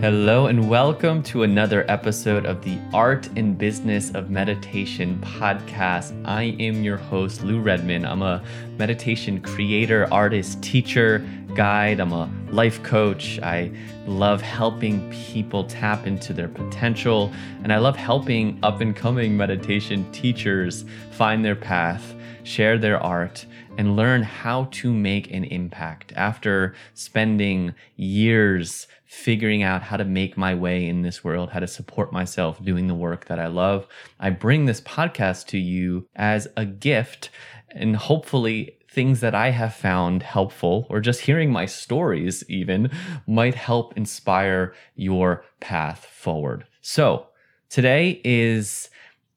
Hello, and welcome to another episode of the Art and Business of Meditation podcast. I am your host, Lou Redmond. I'm a meditation creator, artist, teacher, guide. I'm a life coach. I love helping people tap into their potential, and I love helping up and coming meditation teachers find their path, share their art and learn how to make an impact after spending years figuring out how to make my way in this world, how to support myself doing the work that I love. I bring this podcast to you as a gift and hopefully things that I have found helpful or just hearing my stories even might help inspire your path forward. So, today is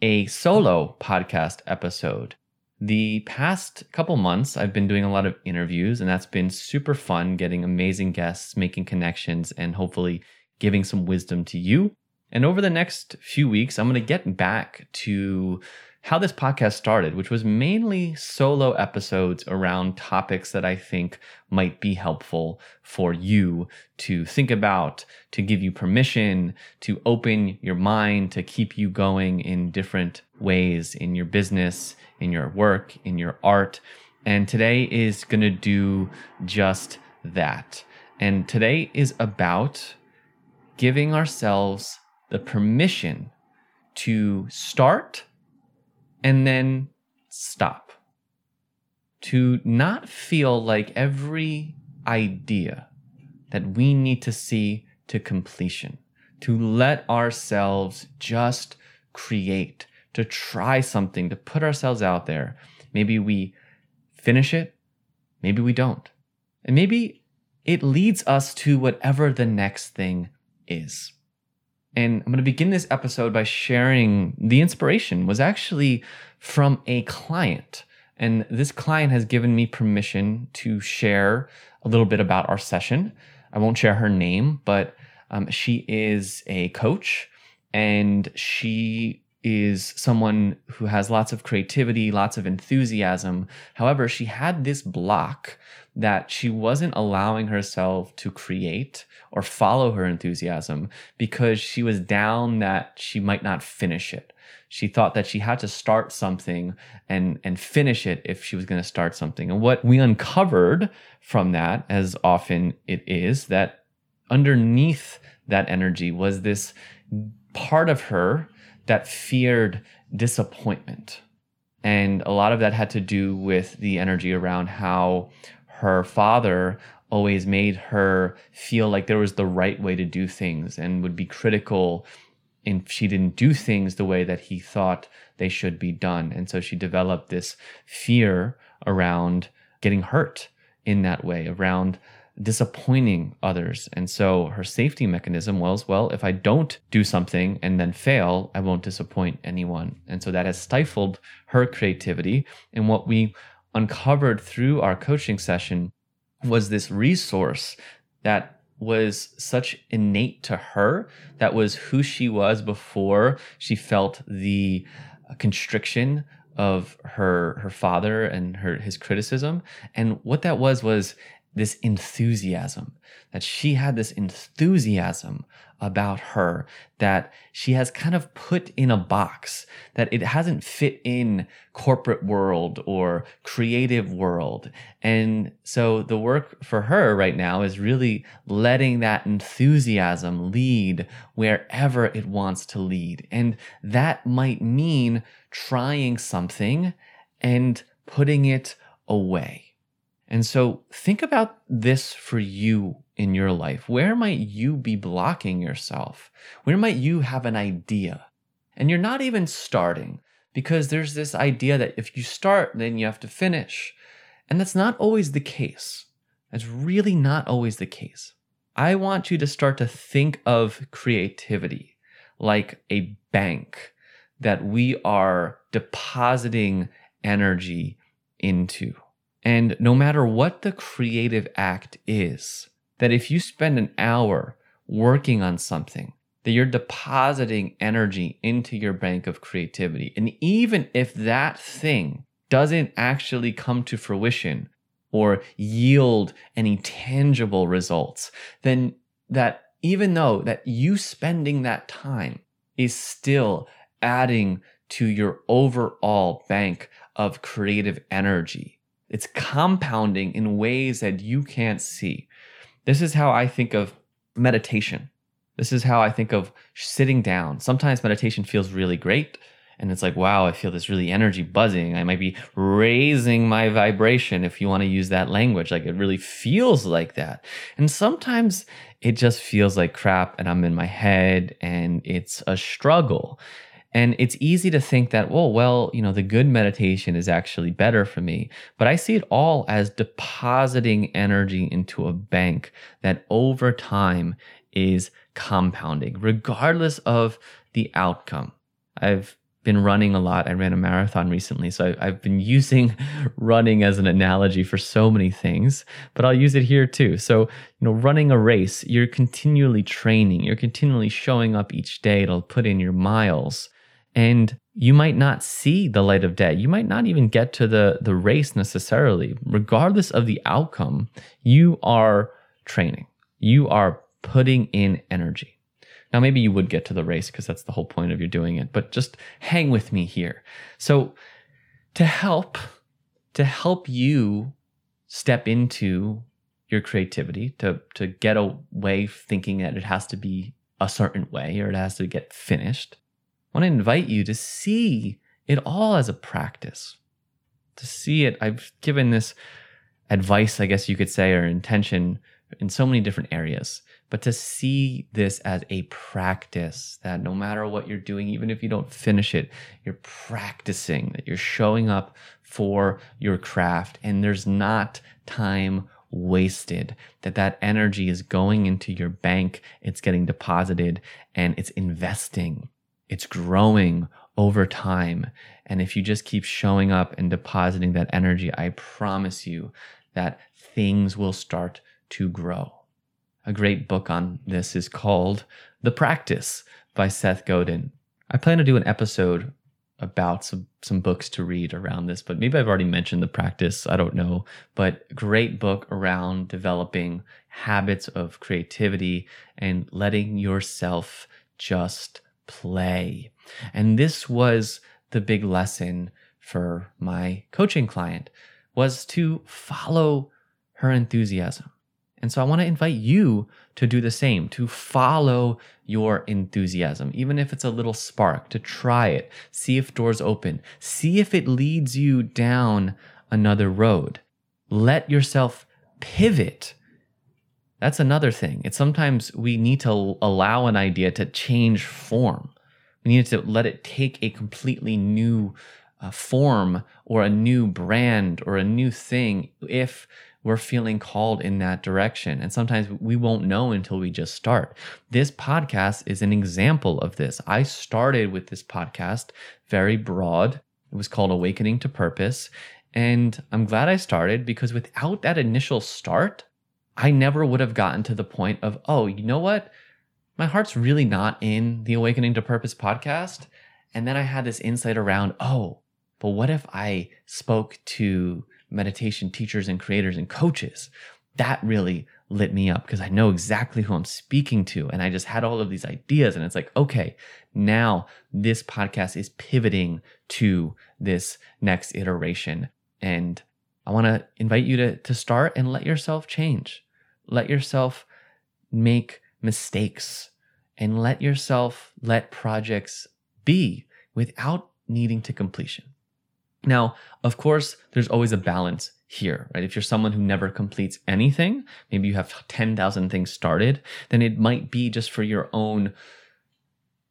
a solo podcast episode. The past couple months, I've been doing a lot of interviews, and that's been super fun getting amazing guests, making connections, and hopefully giving some wisdom to you. And over the next few weeks, I'm going to get back to how this podcast started, which was mainly solo episodes around topics that I think might be helpful for you to think about, to give you permission, to open your mind, to keep you going in different ways in your business, in your work, in your art. And today is going to do just that. And today is about giving ourselves the permission to start and then stop. To not feel like every idea that we need to see to completion, to let ourselves just create, to try something, to put ourselves out there. Maybe we finish it, maybe we don't. And maybe it leads us to whatever the next thing is. And I'm going to begin this episode by sharing the inspiration was actually from a client. And this client has given me permission to share a little bit about our session. I won't share her name, but um, she is a coach and she is someone who has lots of creativity, lots of enthusiasm. However, she had this block that she wasn't allowing herself to create or follow her enthusiasm because she was down that she might not finish it. She thought that she had to start something and, and finish it if she was going to start something. And what we uncovered from that, as often it is, that underneath that energy was this part of her that feared disappointment. And a lot of that had to do with the energy around how her father always made her feel like there was the right way to do things and would be critical if she didn't do things the way that he thought they should be done. And so she developed this fear around getting hurt in that way, around disappointing others. And so her safety mechanism was well, if I don't do something and then fail, I won't disappoint anyone. And so that has stifled her creativity. And what we uncovered through our coaching session was this resource that was such innate to her that was who she was before she felt the constriction of her her father and her his criticism and what that was was this enthusiasm, that she had this enthusiasm about her that she has kind of put in a box that it hasn't fit in corporate world or creative world. And so the work for her right now is really letting that enthusiasm lead wherever it wants to lead. And that might mean trying something and putting it away and so think about this for you in your life. Where might you be blocking yourself? Where might you have an idea? And you're not even starting because there's this idea that if you start, then you have to finish. And that's not always the case. That's really not always the case. I want you to start to think of creativity like a bank that we are depositing energy into. And no matter what the creative act is, that if you spend an hour working on something, that you're depositing energy into your bank of creativity. And even if that thing doesn't actually come to fruition or yield any tangible results, then that even though that you spending that time is still adding to your overall bank of creative energy. It's compounding in ways that you can't see. This is how I think of meditation. This is how I think of sitting down. Sometimes meditation feels really great. And it's like, wow, I feel this really energy buzzing. I might be raising my vibration if you want to use that language. Like it really feels like that. And sometimes it just feels like crap and I'm in my head and it's a struggle. And it's easy to think that, well, well, you know, the good meditation is actually better for me. But I see it all as depositing energy into a bank that over time is compounding, regardless of the outcome. I've been running a lot. I ran a marathon recently, so I've been using running as an analogy for so many things, but I'll use it here too. So, you know, running a race, you're continually training, you're continually showing up each day to put in your miles. And you might not see the light of day. You might not even get to the, the race necessarily. Regardless of the outcome, you are training. You are putting in energy. Now, maybe you would get to the race because that's the whole point of you doing it, but just hang with me here. So, to help, to help you step into your creativity, to, to get away thinking that it has to be a certain way or it has to get finished, want to invite you to see it all as a practice. To see it, I've given this advice, I guess you could say, or intention in so many different areas but to see this as a practice that no matter what you're doing, even if you don't finish it, you're practicing, that you're showing up for your craft and there's not time wasted that that energy is going into your bank it's getting deposited and it's investing it's growing over time and if you just keep showing up and depositing that energy i promise you that things will start to grow a great book on this is called The Practice by Seth Godin. I plan to do an episode about some, some books to read around this, but maybe I've already mentioned The Practice. I don't know. But great book around developing habits of creativity and letting yourself just play. And this was the big lesson for my coaching client was to follow her enthusiasm and so I want to invite you to do the same, to follow your enthusiasm, even if it's a little spark, to try it, see if doors open, see if it leads you down another road. Let yourself pivot. That's another thing. It's sometimes we need to allow an idea to change form. We need to let it take a completely new uh, form or a new brand or a new thing if we're feeling called in that direction. And sometimes we won't know until we just start. This podcast is an example of this. I started with this podcast very broad. It was called Awakening to Purpose. And I'm glad I started because without that initial start, I never would have gotten to the point of, oh, you know what? My heart's really not in the Awakening to Purpose podcast. And then I had this insight around, oh, but what if I spoke to meditation teachers and creators and coaches. That really lit me up because I know exactly who I'm speaking to. And I just had all of these ideas. And it's like, okay, now this podcast is pivoting to this next iteration. And I want to invite you to, to start and let yourself change. Let yourself make mistakes and let yourself let projects be without needing to completion. Now, of course, there's always a balance here, right? If you're someone who never completes anything, maybe you have 10,000 things started, then it might be just for your own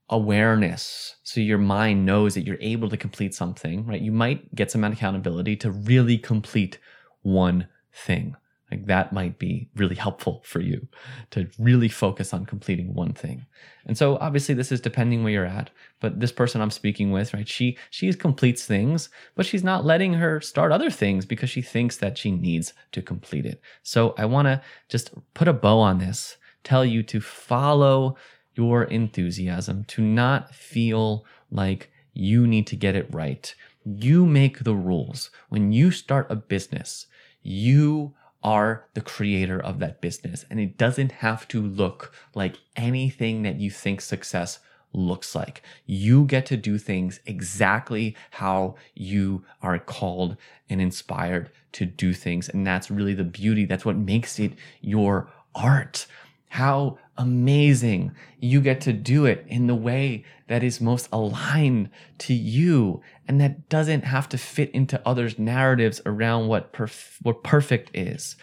awareness. So your mind knows that you're able to complete something, right? You might get some accountability to really complete one thing. Like that might be really helpful for you to really focus on completing one thing. And so obviously this is depending where you're at, but this person I'm speaking with, right? She she completes things, but she's not letting her start other things because she thinks that she needs to complete it. So I want to just put a bow on this, tell you to follow your enthusiasm, to not feel like you need to get it right. You make the rules. When you start a business, you are the creator of that business. And it doesn't have to look like anything that you think success looks like. You get to do things exactly how you are called and inspired to do things. And that's really the beauty. That's what makes it your art. How amazing you get to do it in the way that is most aligned to you and that doesn't have to fit into others' narratives around what, perf- what perfect is.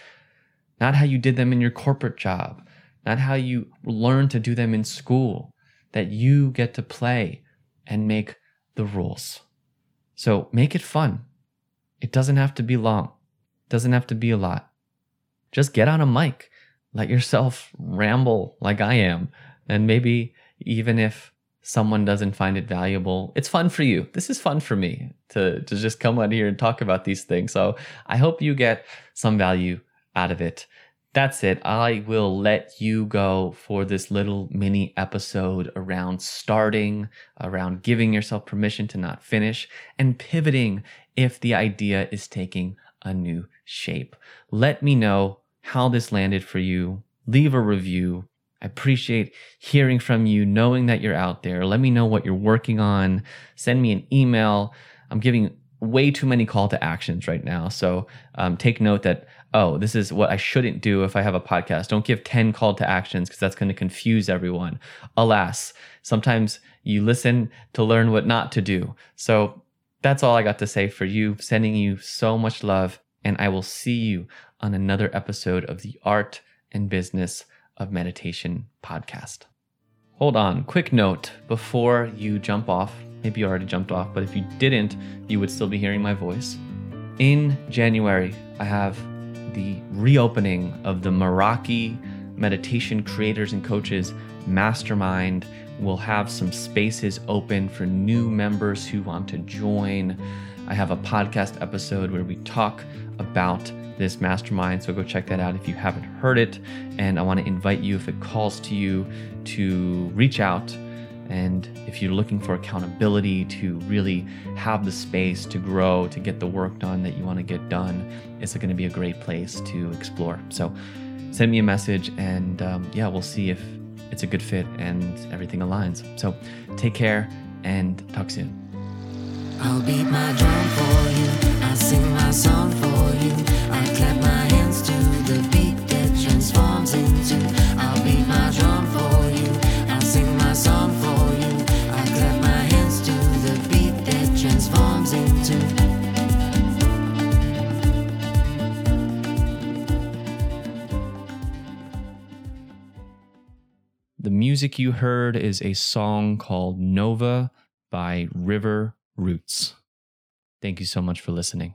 Not how you did them in your corporate job, not how you learned to do them in school, that you get to play and make the rules. So make it fun. It doesn't have to be long. It doesn't have to be a lot. Just get on a mic. Let yourself ramble like I am. And maybe even if someone doesn't find it valuable, it's fun for you. This is fun for me to, to just come on here and talk about these things. So I hope you get some value out of it that's it. I will let you go for this little mini episode around starting, around giving yourself permission to not finish, and pivoting if the idea is taking a new shape. Let me know how this landed for you. Leave a review. I appreciate hearing from you, knowing that you're out there. Let me know what you're working on. Send me an email. I'm giving way too many call to actions right now. So um, take note that oh, this is what I shouldn't do if I have a podcast. Don't give 10 call to actions because that's going to confuse everyone. Alas, sometimes you listen to learn what not to do. So that's all I got to say for you. Sending you so much love. And I will see you on another episode of the Art and Business of Meditation podcast. Hold on, quick note before you jump off. Maybe you already jumped off, but if you didn't, you would still be hearing my voice. In January, I have the reopening of the Meraki Meditation Creators and Coaches Mastermind. We'll have some spaces open for new members who want to join. I have a podcast episode where we talk about this mastermind. So go check that out if you haven't heard it. And I want to invite you, if it calls to you, to reach out and if you're looking for accountability to really have the space to grow, to get the work done that you want to get done, it's going to be a great place to explore. So send me a message and um, yeah, we'll see if it's a good fit and everything aligns. So take care and talk soon. I'll beat my drum for you. I'll sing my song for you. I'll clap my hands to the beat that transforms into. I'll beat my drum for you. I'll sing my song for you. I'll clap my hands to the beat that transforms into. The music you heard is a song called Nova by River Roots. Thank you so much for listening.